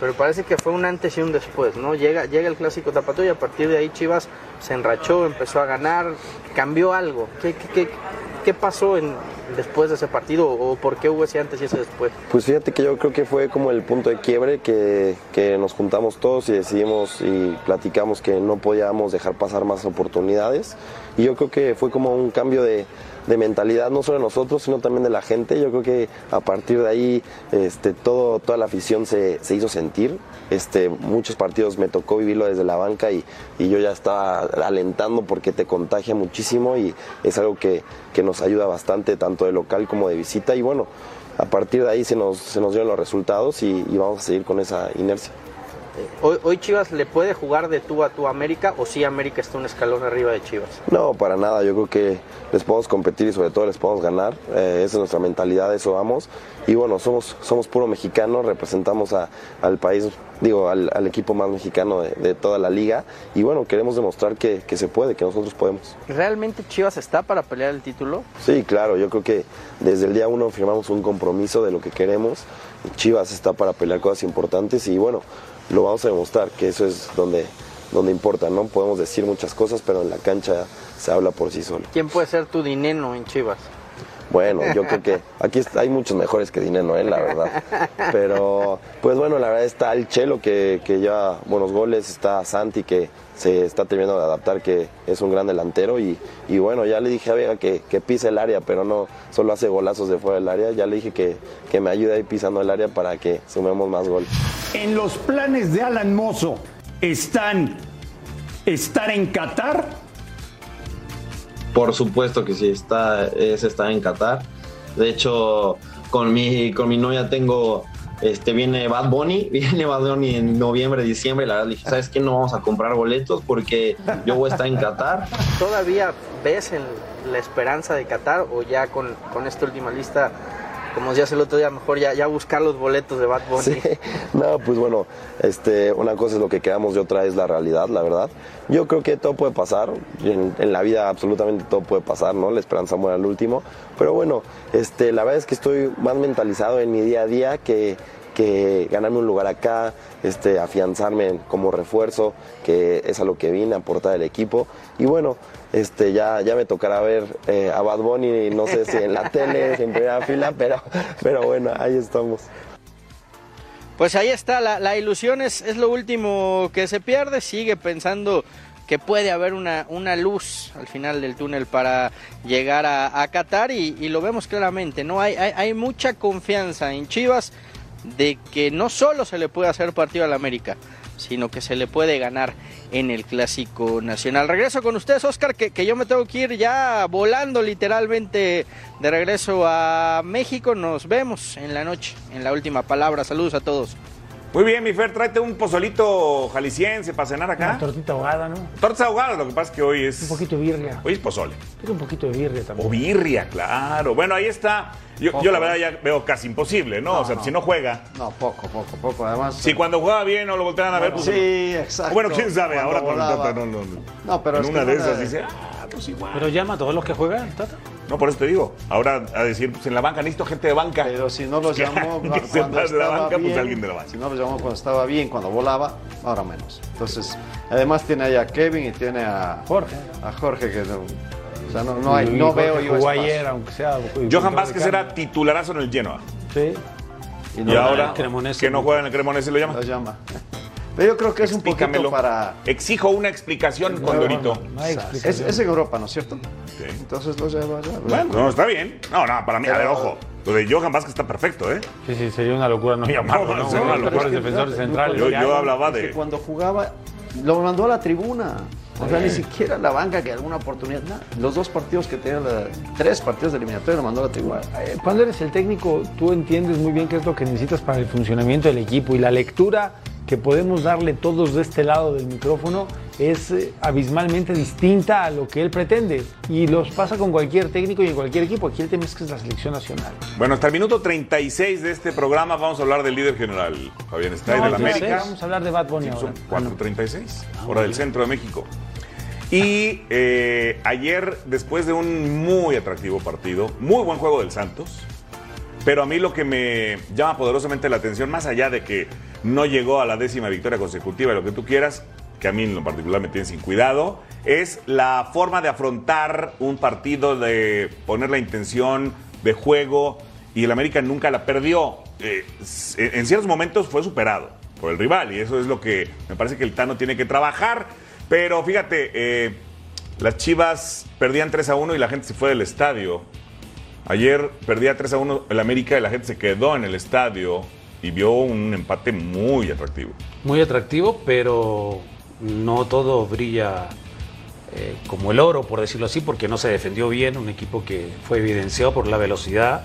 pero parece que fue un antes y un después, ¿no? Llega, llega el clásico tapatío y a partir de ahí Chivas se enrachó, empezó a ganar, cambió algo. ¿Qué, qué, qué, qué pasó en, después de ese partido o por qué hubo ese antes y ese después? Pues fíjate que yo creo que fue como el punto de quiebre que, que nos juntamos todos y decidimos y platicamos que no podíamos dejar pasar más oportunidades. Y yo creo que fue como un cambio de, de mentalidad, no solo de nosotros, sino también de la gente. Yo creo que a partir de ahí este, todo, toda la afición se, se hizo sentir. Este, muchos partidos me tocó vivirlo desde la banca y, y yo ya estaba alentando porque te contagia muchísimo y es algo que, que nos ayuda bastante, tanto de local como de visita. Y bueno, a partir de ahí se nos, se nos dieron los resultados y, y vamos a seguir con esa inercia. Hoy, hoy Chivas le puede jugar de tú a tú a América o si América está un escalón arriba de Chivas. No, para nada. Yo creo que les podemos competir y sobre todo les podemos ganar. Eh, esa es nuestra mentalidad, eso vamos. Y bueno, somos, somos puro mexicano, representamos a- al país, digo, al, al equipo más mexicano de, de toda la liga. Y bueno, queremos demostrar que, que se puede, que nosotros podemos. ¿Realmente Chivas está para pelear el título? Sí, claro, yo creo que desde el día uno firmamos un compromiso de lo que queremos. Chivas está para pelear cosas importantes y bueno, lo vamos a demostrar, que eso es donde, donde importa, ¿no? Podemos decir muchas cosas, pero en la cancha se habla por sí solo. ¿Quién puede ser tu dinero en Chivas? Bueno, yo creo que aquí hay muchos mejores que Dinero, ¿eh? la verdad. Pero, pues bueno, la verdad está el Chelo que, que lleva buenos goles, está Santi que se está terminando de adaptar, que es un gran delantero. Y, y bueno, ya le dije a Vega que, que pise el área, pero no solo hace golazos de fuera del área. Ya le dije que, que me ayude ahí pisando el área para que sumemos más goles. En los planes de Alan Mozo están estar en Qatar. Por supuesto que sí, está, es estar en Qatar. De hecho, con mi, con mi novia tengo, este, viene Bad Bunny, viene Bad Bunny en noviembre, diciembre. La verdad dije, ¿sabes qué? No vamos a comprar boletos porque yo voy a estar en Qatar. ¿Todavía ves en la esperanza de Qatar o ya con, con esta última lista, como decías el otro día, mejor ya, buscar los boletos de Bad Bunny? Sí, no, pues bueno, este, una cosa es lo que queramos y otra es la realidad, la verdad. Yo creo que todo puede pasar, en, en la vida absolutamente todo puede pasar, ¿no? La esperanza muere al último, pero bueno, este, la verdad es que estoy más mentalizado en mi día a día que, que ganarme un lugar acá, este, afianzarme como refuerzo, que es a lo que vine a aportar el equipo. Y bueno, este, ya, ya me tocará ver eh, a Bad Bunny, no sé si en la tele, en primera fila, pero, pero bueno, ahí estamos. Pues ahí está, la, la ilusión es, es lo último que se pierde, sigue pensando que puede haber una, una luz al final del túnel para llegar a, a Qatar y, y lo vemos claramente, ¿no? Hay, hay, hay mucha confianza en Chivas de que no solo se le puede hacer partido al América, sino que se le puede ganar en el Clásico Nacional. Regreso con ustedes, Oscar, que, que yo me tengo que ir ya volando literalmente de regreso a México. Nos vemos en la noche, en la última palabra. Saludos a todos. Muy bien, mi Fer, tráete un pozolito jalisciense para cenar acá. Una tortita ahogada, ¿no? Tortas ahogadas, lo que pasa es que hoy es. Un poquito de birria. Hoy es pozole. Quiero un poquito de birria también. O birria, claro. Bueno, ahí está. Yo, yo la verdad ya veo casi imposible, ¿no? No, o sea, no. si no juega. No, poco, poco, poco. Además. Si cuando juega bien no lo voltean a ver, pues. sí, exacto. Bueno, quién sabe, Cuando ahora con el. Tata no, no, no. No, pero en es una que de esas dice, ah, pues igual. Pero llama a todos los que juegan, Tata. No, por eso te digo. Ahora a decir, pues en la banca necesito gente de banca. Pero si no los llamó que cuando la estaba pues bien, alguien de la banca. Si no los llamó cuando estaba bien, cuando volaba, ahora menos. Entonces, además tiene ahí a Kevin y tiene a Jorge. a Jorge que no, o sea, no, no, hay, no Jorge veo yo espacio. ayer, aunque sea. Johan Vázquez era titularazo en el Genoa. Sí. Y Y, ahora, que no juega en el Cremonese, lo llama. lo llama. Pero yo creo que es un poquito para Exijo una explicación, Condorito. No hay es, explicación. es en Europa, ¿no es cierto? Sí. Entonces lo lleva allá. Bueno, no, está bien. No, no, para mí, a ver, Pero- ojo. Lo de Johan Vázquez está perfecto, ¿eh? Sí, sí, sería una locura no llamarlo. No, ¿no? no, pero mejores es que, defensores centrales. Yo, hablaba Es que de. cuando jugaba, lo mandó a la tribuna. O sea, ni siquiera la banca que alguna oportunidad. nada. Los dos partidos que tenía, la- tres partidos de eliminatoria, lo mandó a la tribuna. Eh, Cuando eres el técnico, tú entiendes muy bien qué es lo que necesitas para el funcionamiento del equipo y la lectura que podemos darle todos de este lado del micrófono es eh, abismalmente distinta a lo que él pretende. Y los pasa con cualquier técnico y en cualquier equipo. Aquí el tema es que es la selección nacional. Bueno, hasta el minuto 36 de este programa vamos a hablar del líder general, Fabián Stay No, del América. Vamos a hablar de Bad Bunny Son ahora. 4.36, hora del centro de México. Y eh, ayer, después de un muy atractivo partido, muy buen juego del Santos, pero a mí lo que me llama poderosamente la atención, más allá de que no llegó a la décima victoria consecutiva, lo que tú quieras, que a mí en lo particular me tiene sin cuidado, es la forma de afrontar un partido, de poner la intención de juego, y el América nunca la perdió. Eh, en ciertos momentos fue superado por el rival, y eso es lo que me parece que el Tano tiene que trabajar. Pero fíjate, eh, las Chivas perdían 3 a 1 y la gente se fue del estadio. Ayer perdía 3 a 1 el América y la gente se quedó en el estadio y vio un empate muy atractivo. Muy atractivo, pero no todo brilla eh, como el oro, por decirlo así, porque no se defendió bien. Un equipo que fue evidenciado por la velocidad.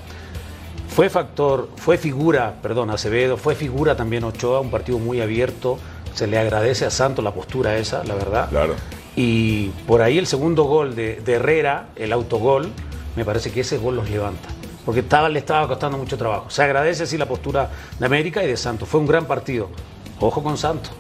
Fue factor, fue figura, perdón, Acevedo, fue figura también Ochoa, un partido muy abierto. Se le agradece a Santos la postura esa, la verdad. Claro. Y por ahí el segundo gol de, de Herrera, el autogol, me parece que ese gol los levanta. Porque estaba, le estaba costando mucho trabajo. Se agradece así la postura de América y de Santos. Fue un gran partido. Ojo con Santos.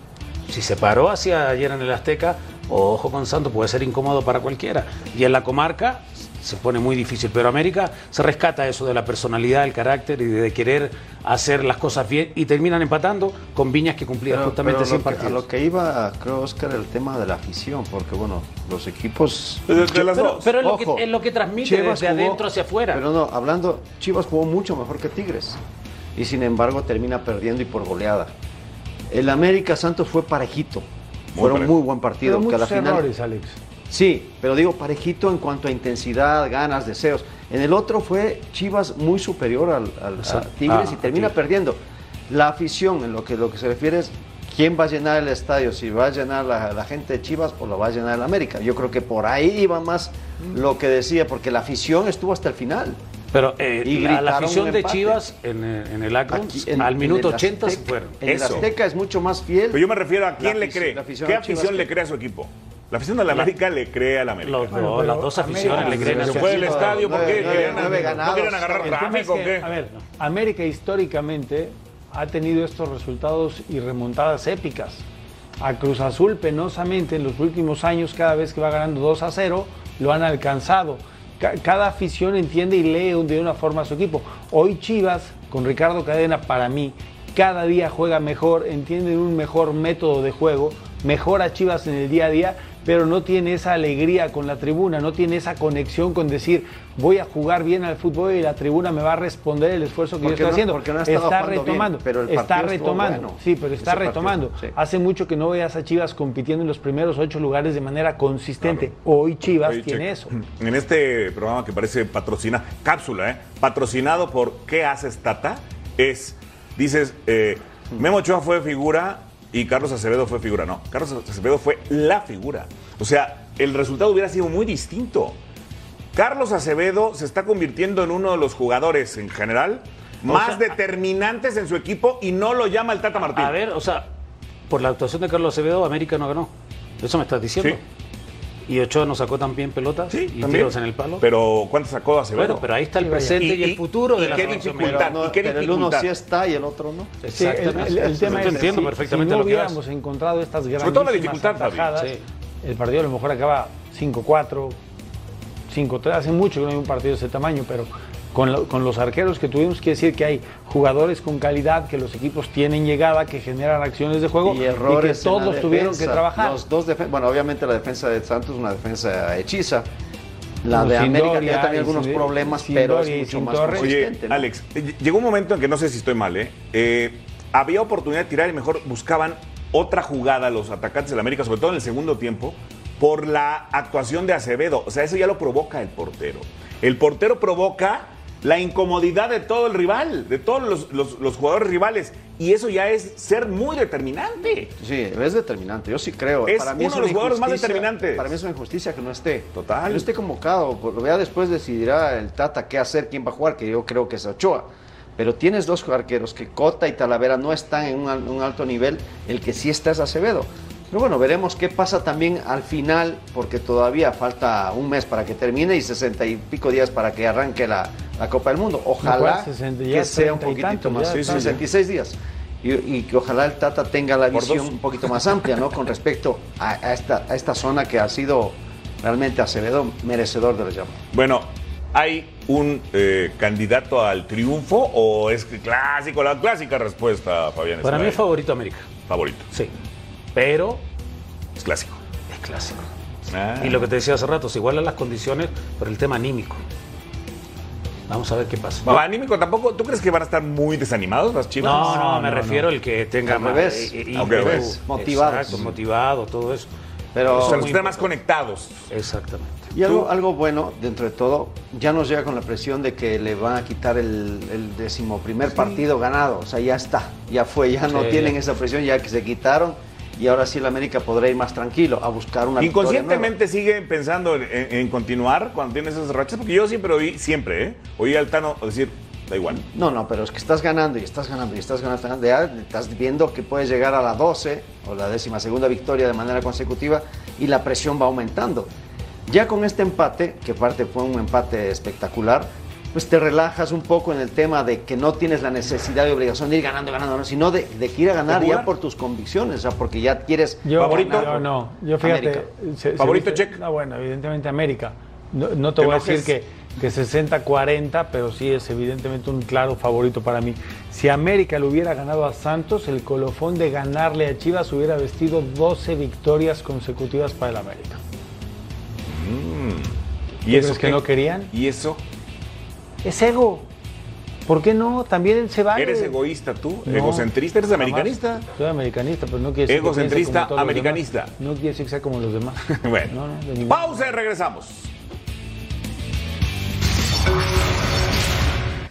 Si se paró hacia ayer en el Azteca, ojo con Santos, puede ser incómodo para cualquiera. Y en la comarca se pone muy difícil. Pero América se rescata eso de la personalidad, el carácter y de querer hacer las cosas bien. Y terminan empatando con Viñas que cumplía Pero- justamente pero 100 lo que- partidos. a lo que iba, creo, Oscar, el tema de la afición, porque bueno, los equipos. De, de las Pero, dos. pero es, lo que, es lo que transmite Chivas desde jugó- adentro hacia afuera. Pero no, hablando, Chivas jugó mucho mejor que Tigres. Y sin embargo termina perdiendo y por goleada. El América Santos fue parejito. Muy Fueron parejo. muy buen partido. Pero que a la final, errores, Alex. Sí, pero digo parejito en cuanto a intensidad, ganas, deseos. En el otro fue Chivas muy superior al, al- a Exacto. Tigres Ah, y termina Tigres. perdiendo. La afición, en lo que, lo que se refiere es quién va a llenar el estadio, si va a llenar la, la gente de Chivas o lo va a llenar el América. Yo creo que por ahí iba más lo que decía, porque la afición estuvo hasta el final. Pero eh, Y la, la afición de. Chivas en, en el Akron, Aquí, en- al en minuto el 80 se Azteca- fueron. En Eso. el Azteca es mucho más fiel. Pero yo me refiero a quién La le cree. la afición ¿Qué Chivas afición le cree a su equipo? La afición de la América le cree al América. Los- Bueno, no, las dos aficiones América- le creen a se fue del equipo. estadio porque querían, no querían agarrar El tema es tráfico. que, ¿qué? A ver, América históricamente ha tenido estos resultados y remontadas épicas. A Cruz Azul penosamente en los últimos años, cada vez que va ganando 2 a 0, lo han alcanzado. Ca- Cada afición entiende y lee de una forma a su equipo. Hoy Chivas, con Ricardo Cadena, para mí, cada día juega mejor, entienden un mejor método de juego, mejora Chivas en el día a día, pero no tiene esa alegría con la tribuna, no tiene esa conexión con decir voy a jugar bien al fútbol y la tribuna me va a responder el esfuerzo que yo estoy no- haciendo. porque no está jugando bien, retomando, pero el está retomando, bueno. sí, pero está partido, retomando. sí. Hace mucho que no veas a Chivas compitiendo en los primeros ocho lugares de manera consistente. Hoy Chivas Oye, tiene eso. En este programa que parece patrocina, cápsula, ¿eh? Patrocinado por ¿Qué haces, Tata? Es, dices, eh, Memo Ochoa fue figura y Carlos Acevedo fue figura. No, Carlos Acevedo fue la figura. O sea, el resultado hubiera sido muy distinto. Carlos Acevedo se está convirtiendo en uno de los jugadores en general más determinantes en su equipo y no lo llama el Tata Martín. A ver, o sea, por la actuación de Carlos Acevedo, América no ganó. Eso me estás diciendo. Sí. Y Ochoa no sacó también pelotas Sí, y también. tiros en el palo. Pero ¿cuánto sacó Acevedo? bueno, pero ahí está el presente y, el futuro de y la qué dificultad, mexicana. y qué pero el uno dificultad. sí está y el otro no. Sí, el, el- el tema Yo es entiendo si- perfectamente si no lo que vas. hubiéramos encontrado estas Sobre todo la dificultad, atajadas, Sí. el partido a lo mejor acaba 5-4, 5-3. Hace mucho que no hay un partido de ese tamaño, pero con, lo- con los arqueros que tuvimos que decir que hay jugadores con calidad, que los equipos tienen llegada, que generan acciones de juego y errores que todos tuvieron que trabajar. Los dos bueno, obviamente la defensa de Santos es una defensa hechiza. La Como de sin América Doria tiene también y algunos sin- problemas, sin pero Doria es mucho más Torres. Oye, consistente. ¿no? Alex, eh, llegó un momento en que no sé si estoy mal, ¿eh? Eh, había oportunidad de tirar y mejor buscaban otra jugada los atacantes del América, sobre todo en el segundo tiempo, por la actuación de Acevedo. O sea, eso ya lo provoca el portero. El portero provoca la incomodidad de todo el rival, de todos los, los- los jugadores rivales. Y eso ya es ser muy determinante. Sí, es determinante, yo sí creo. Es para mí uno es de los jugadores más determinantes. Para mí es una injusticia que no esté. Total. Que no esté convocado. Ya después decidirá el Tata qué hacer, quién va a jugar, que yo creo que es Ochoa. Pero tienes dos arqueros que Cota y Talavera no están en un, un alto nivel, el que sí está es Acevedo. Pero bueno, veremos qué pasa también al final, porque todavía falta un mes para que termine y sesenta y pico días para que arranque la, la Copa del Mundo. Ojalá. 60 ya que sea un 30 y poquitito más, ya sí, están. 66 días. Y, y que ojalá el Tata tenga la Por visión dos. un poquito más amplia, ¿no? Con respecto a, a esta, a esta zona que ha sido realmente Acevedo merecedor de la llama. Bueno, ¿hay un eh, candidato al triunfo o es clásico, la clásica respuesta, Fabián? Para mí favorito América. favorito. Sí. Pero Es clásico. es clásico. Ah. Y lo que te decía hace rato, se igualan las condiciones por el tema anímico. Vamos a ver qué pasa. Anímico tampoco. ¿Tú crees que van a estar muy desanimados las chivas? No, no, No, me no, refiero al que tenga más. Motivados. Exacto, motivado, todo eso. Pero, O sea, los están más conectados. Exactamente. y algo, algo bueno, dentro de todo, ya nos llega con la presión de que le van a quitar el, el decimoprimer partido ganado. O sea, ya está, ya fue, ya no Sí, tienen esa presión, ya que se quitaron. Y ahora sí el América podrá ir más tranquilo a buscar una. Inconscientemente siguen pensando en, continuar cuando tienes esas rachas, porque yo siempre oí, siempre, ¿eh? Oí al Tano decir, da igual. No, no, pero es que estás ganando y estás ganando y estás ganando. estás ganando, estás viendo que puedes llegar a la 12 o la décima segunda victoria de manera consecutiva y la presión va aumentando. Ya con este empate, que aparte fue un empate espectacular, pues te relajas un poco en el tema de que no tienes la necesidad y obligación de ir ganando, ganando, no, sino de, de que ir a ganar ya por tus convicciones, o sea, porque ya quieres Yo, ¿Favorito? Yo no, yo fíjate. Se ¿Favorito, viste- check? No, bueno, evidentemente América. No, no te ¿Te voy a decir que, que 60-40, pero sí es evidentemente un claro favorito para mí. Si América le hubiera ganado a Santos, el colofón de ganarle a Chivas hubiera vestido 12 victorias consecutivas para el América. ¿Y ¿Tú eso crees que no querían? ¿Y eso? Es ego. ¿Por qué no? También se vale. ¿Eres egoísta tú? No, ¿Egocentrista? ¿Eres americanista? Soy americanista, pero no quiere decir que Egocentrista, como todos los americanista. demás. No quiere decir que sea como los demás. bueno. No, no, de ningún- Pausa y regresamos.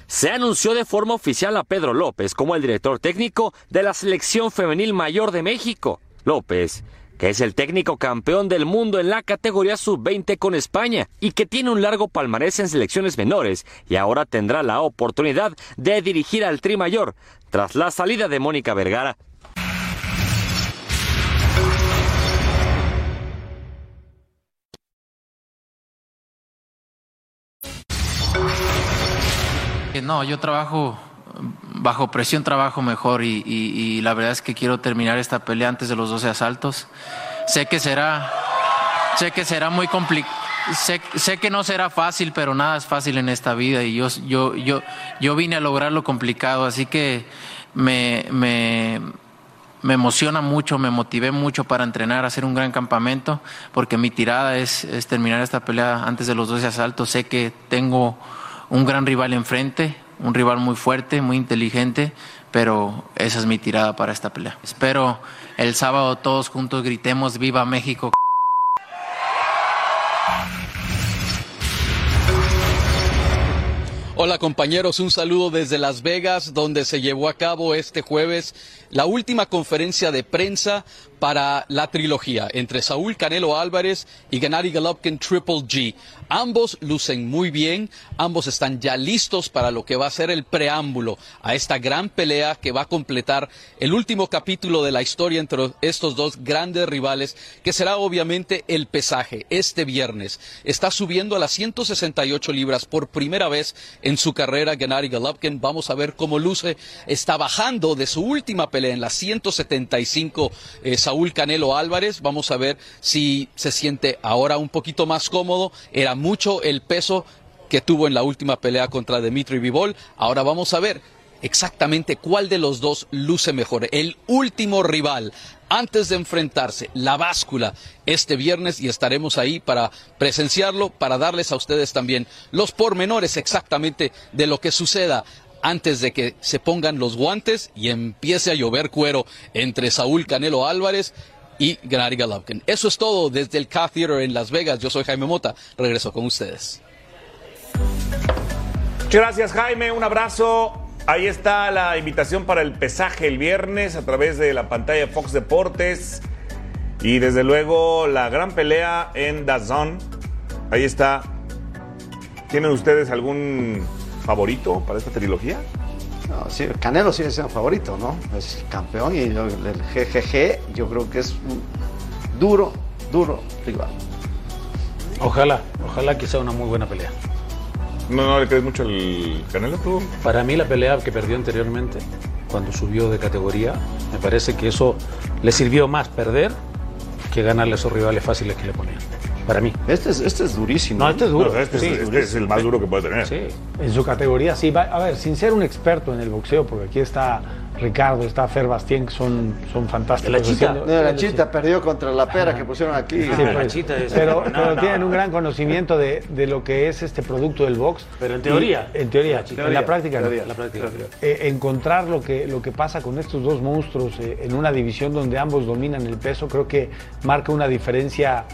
Se anunció de forma oficial a Pedro López como el director técnico de la selección femenil mayor de México. López, que es el técnico campeón del mundo en la categoría sub-20 con España y que tiene un largo palmarés en selecciones menores y ahora tendrá la oportunidad de dirigir al Tri Mayor tras la salida de Mónica Vergara. No, yo trabajo bajo presión, trabajo mejor y, la verdad es que quiero terminar esta pelea antes de los 12 asaltos. Sé que será, sé que será muy complicado. Sé, sé que no será fácil, pero nada es fácil en esta vida y yo, yo, yo, yo vine a lograr lo complicado, así que me, me, me emociona mucho, me motivé mucho para entrenar, hacer un gran campamento, porque mi tirada es, es terminar esta pelea antes de los 12 asaltos. Sé que tengo un gran rival enfrente, un rival muy fuerte, muy inteligente, pero esa es mi tirada para esta pelea. Espero el sábado todos juntos gritemos Viva México. Hola compañeros, un saludo desde Las Vegas, donde se llevó a cabo este jueves la última conferencia de prensa para la trilogía entre Saúl Canelo Álvarez y Gennady Golovkin Triple G. Ambos lucen muy bien, ambos están ya listos para lo que va a ser el preámbulo a esta gran pelea que va a completar el último capítulo de la historia entre estos dos grandes rivales, que será obviamente el pesaje este viernes. Está subiendo a las 168 libras por primera vez en su carrera Gennady Golovkin. Vamos a ver cómo luce. Está bajando de su última pelea en las 175 eh, Saúl Canelo Álvarez. Vamos a ver si se siente ahora un poquito más cómodo. Era mucho el peso que tuvo en la última pelea contra Dimitri Vivol. Ahora vamos a ver exactamente cuál de los dos luce mejor. El último rival antes de enfrentarse, la báscula, este viernes y estaremos ahí para presenciarlo, para darles a ustedes también los pormenores exactamente de lo que suceda antes de que se pongan los guantes y empiece a llover cuero entre Saúl Canelo Álvarez y Gennady Golovkin. Eso es todo desde el K Theater en Las Vegas. Yo soy Jaime Mota. Regreso con ustedes. Gracias Jaime, un abrazo. Ahí está la invitación para el pesaje el viernes a través de la pantalla Fox Deportes. Y desde luego la gran pelea en Dazón. Ahí está. ¿Tienen ustedes algún favorito para esta trilogía? No, sí, Canelo sigue siendo favorito, ¿no? Es campeón y el GGG yo creo que es un duro, duro rival. Ojalá, ojalá que sea una muy buena pelea. ¿No, no le crees mucho al Canelo tú? Para mí la pelea que perdió anteriormente, cuando subió de categoría, me parece que eso le sirvió más perder que ganarle a esos rivales fáciles que le ponían. Para mí. Este es, este es durísimo. No, este es duro. No, este, Sí, es, este es el más duro que puede tener. Sí. En su categoría, sí. Va- A ver, sin ser un experto en el boxeo, porque aquí está Ricardo, está Fer Bastien, que son, son fantásticos. La chita. No, la chita perdió contra la pera que pusieron aquí. Sí, la pues, chita es- pero, no, pero no, tienen no. un gran conocimiento de, de lo que es este producto del box. Pero en teoría. Y- en teoría. La en la práctica no. Teoría. La práctica. Eh, encontrar lo que, lo que pasa con estos dos monstruos eh, en una división donde ambos dominan el peso, creo que marca una diferencia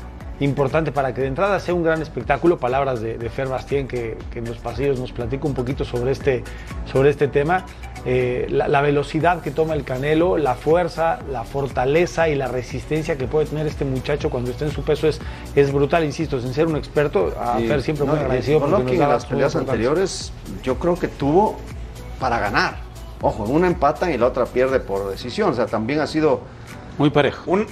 importante para que de entrada sea un gran espectáculo. Palabras de, de Fer Bastien, que, que en los pasillos nos platica un poquito sobre este, sobre este tema. Eh, la, la velocidad que toma el Canelo, la fuerza, la fortaleza y la resistencia que puede tener este muchacho cuando está en su peso es, es brutal, insisto, sin ser un experto, a Fer siempre no, muy agradecido Golovkin nos da en las peleas anteriores yo creo que tuvo para ganar. Ojo, una empatan y la otra pierde por decisión. O sea, también ha sido. Muy parejo. ¿Un,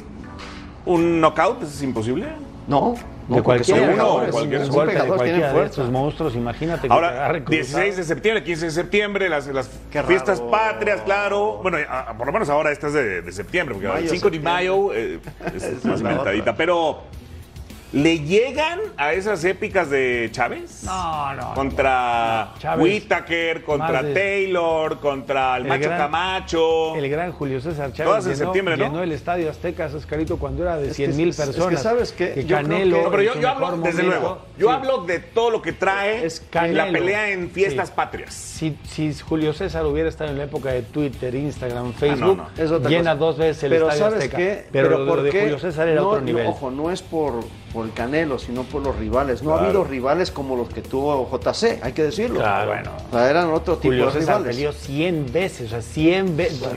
un knockout es imposible? No, no De cualquiera, uno, son un golpe de cualquiera de fuerza. estos monstruos, imagínate que te Ahora, cruzado. 16 de septiembre, 15 de septiembre, las, las fiestas raro. patrias, claro. Bueno, a- a- por lo menos ahora esta es de, de septiembre, porque Mayo, el 5 de mayo eh, es, Es más inventadita. Pero, ¿le llegan a esas épicas de Chávez? No, no. Contra Chávez, Whitaker, contra de- Taylor, contra el, El Macho gran- Camacho. El gran Julio César Chávez Todas en llenó, septiembre, ¿no? llenó el estadio Azteca, Oscarito, cuando era de Es 100 que- mil es- es que personas. ¿sabes qué? Que Yo creo Canelo, que- No, pero yo, hablo, desde luego, yo Sí. hablo de todo lo que trae Es la pelea en fiestas Sí. patrias. Si, si Julio César hubiera estado en la época de Twitter, Instagram, Facebook, no. Es otra llena cosa. dos veces el Pero estadio ¿sabes Azteca. qué? Pero, lo ¿por de qué? Julio César era No, otro no, nivel. ojo, no es por, por el Canelo, sino por los rivales. No ha habido rivales como los que tuvo JC, hay que decirlo. Claro, bueno. O sea, eran otro tipo Julio de César rivales. peleó 100 veces, o sea, 100 veces.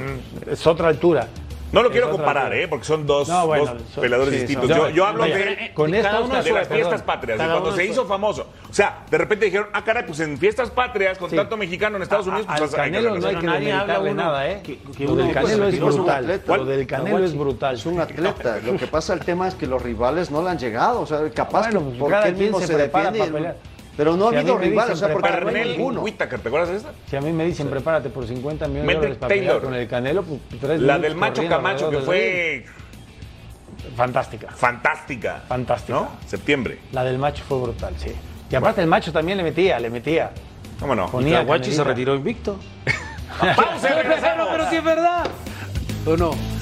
Es otra altura. No lo quiero comparar. ¿eh? Porque son dos, No, bueno, dos son- peleadores sí, distintos. son- yo, yo hablo Vaya, de, con de estos cada uno de las fiestas perdón, patrias, de cuando se hizo famoso. O sea, de repente dijeron, ah, caray, pues en fiestas patrias, con Sí. tanto mexicano en Estados Unidos, A- pues al hay que Canelo no hay que nadie habla uno nada, ¿eh? que- que lo uno, del Canelo es brutal. atleta. Lo del Canelo es brutal. Es un atleta. Lo que pasa, el tema es que los rivales no le han llegado. O sea, capaz Bueno, que porque él mismo se defiende. Pero no ha Si a habido rivales, o sea, porque no hay ninguno. Whittaker, ¿te acuerdas de esta? Si a mí me dicen prepárate por 50 millones de dólares para Taylor. con el Canelo, pues tres La del Macho Camacho, que fue. Fantástica. fantástica. Fantástica. ¿No? Septiembre. La del macho fue brutal, sí. Y aparte el macho también le metía, le metía. ¿Cómo no? Ponía Guachi se retiró invicto. Pausa y regresamos. pero sí es verdad. ¿O no?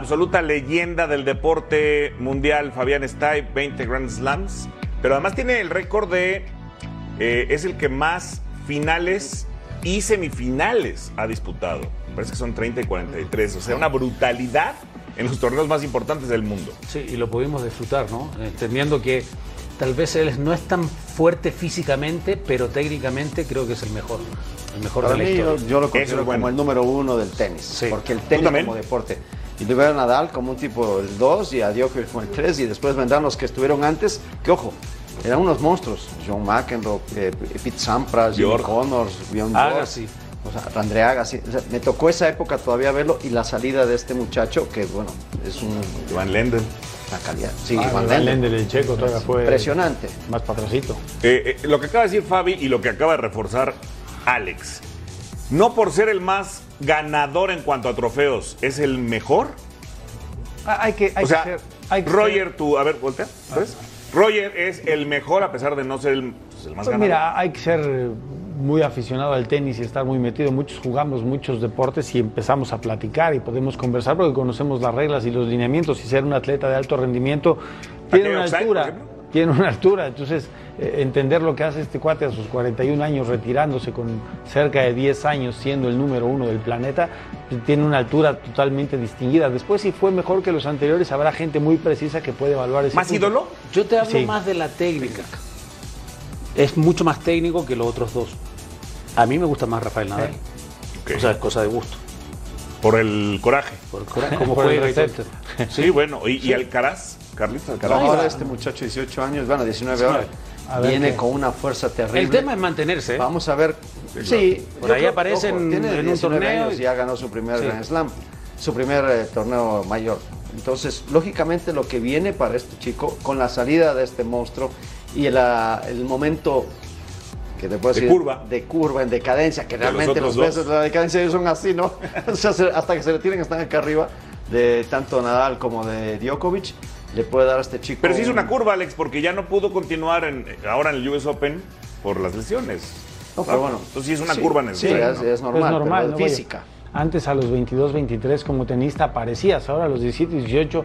Absoluta leyenda del deporte mundial, Fabián Stay, 20 Grand Slams. Pero además tiene el récord de. eh, es el que más finales y semifinales ha disputado. Me parece que son 30 y 43. O sea, una brutalidad en los torneos más importantes del mundo. Sí, y lo pudimos disfrutar, ¿no? Entendiendo que tal vez él no es tan fuerte físicamente, pero técnicamente creo que es el mejor. El mejor Para de la mí historia. yo lo considero es bueno. como el número uno del tenis, porque el tenis como deporte. Y le veo a Nadal como un tipo el 2 y a Djokovic como el 3 y después vendrán los que estuvieron antes, que ojo, eran unos monstruos. John McEnroe, eh, Pete Sampras, Jimmy. Connors, Bjorn Agassi. O sea, André Agassi. O sea, me tocó esa época todavía verlo y la salida de este muchacho que, bueno, es un, Van Lenden. una calidad. Sí, Ah, Van. Lender, el checo, todavía fue Impresionante. más patrocito. Eh, eh, lo que acaba de decir Fabi y lo que acaba de reforzar Alex. No por ser el más ganador en cuanto a trofeos, es el mejor. Ah, Hay que, hay o sea, que ser- hay que Roger, ser- tú, a ver, voltea. ¿ves? Roger es el mejor a pesar de no ser el, pues, el más Pues ganador. mira, hay que ser muy aficionado al tenis y estar muy metido. Muchos jugamos muchos deportes y empezamos a platicar y podemos conversar porque conocemos las reglas y los lineamientos y ser un atleta de alto rendimiento tiene una altura. Tiene una altura, entonces entender lo que hace este cuate a sus 41 años retirándose con cerca de 10 años siendo el número uno del planeta, pues, tiene una altura totalmente distinguida. Después si fue mejor que los anteriores, habrá gente muy precisa que puede evaluar ese ¿Más punto. ídolo? Yo te hablo Sí. más de la técnica. Es mucho más técnico que los otros dos. A mí me gusta más Rafael Nadal. O sea, es cosa de gusto. por el coraje. Por Por el juega y todo. respeto. Sí, bueno. ¿Y, y Alcaraz? Carlitos Alcaraz. Ahora este muchacho, 18 años, bueno, 19 ahora, A ver viene qué- con una fuerza terrible. El tema es mantenerse. ¿eh? Vamos a ver. Sí, Por yo ahí creo- aparece en- tiene en un 19 torneo años y- ya ganó su primer Sí. Grand Slam, su primer eh, torneo mayor. Entonces, lógicamente lo que viene para este chico con la salida de este monstruo y el, ah, el momento que te puedo De decir curva. de curva en decadencia, que De realmente los, meses de la decadencia ellos son así, ¿no? O sea, se- hasta que se retiren están acá arriba de tanto Nadal como de Djokovic, le puede dar a este chico. Pero sí hizo un- una curva, Alex, porque ya no pudo continuar en, ahora en el US Open por las lesiones. No, pero bueno. Entonces sí es una Sí, curva en el sí, es- ¿no? es normal, es normal, pero ¿no? Vaya, física. Antes a los 22, 23 como tenista aparecías, ahora a los 17, 18,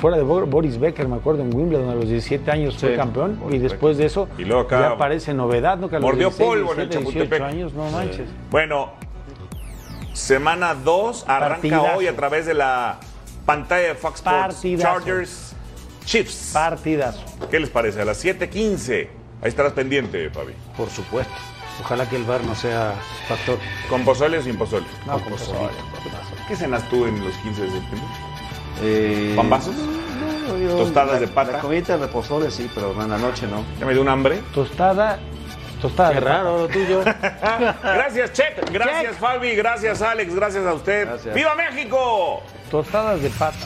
fuera de Bo- Boris Becker, me acuerdo, en Wimbledon a los 17 años fue campeón Boris y después de eso Y luego acá ya aparece novedad, ¿no? Que a los mordió 16, polvo en el 17, 18 Chapultepec. años, no manches. Bueno, semana 2 arranca Partidazo. hoy a través de la pantalla de Fox Sports Partidazo. Chargers Chiefs. Partidazo. ¿Qué les parece? A las 7:15. Ahí estarás pendiente, Fabi. Por supuesto. Ojalá que el bar no sea factor. ¿Con pozole o sin pozole? No, con pozole. ¿Qué cenas tú en los 15 de septiembre? Eh, ¿Pambazos? no, yo- ¿Tostadas la- de pata? La comida de pozole sí, pero en la noche no. Ya me dio un hambre. Tostada, tostada. Qué raro lo tuyo. Gracias, Chet. Gracias, Fabi. Gracias, Alex. Gracias a usted. Gracias. ¡Viva México! Tostadas de pata.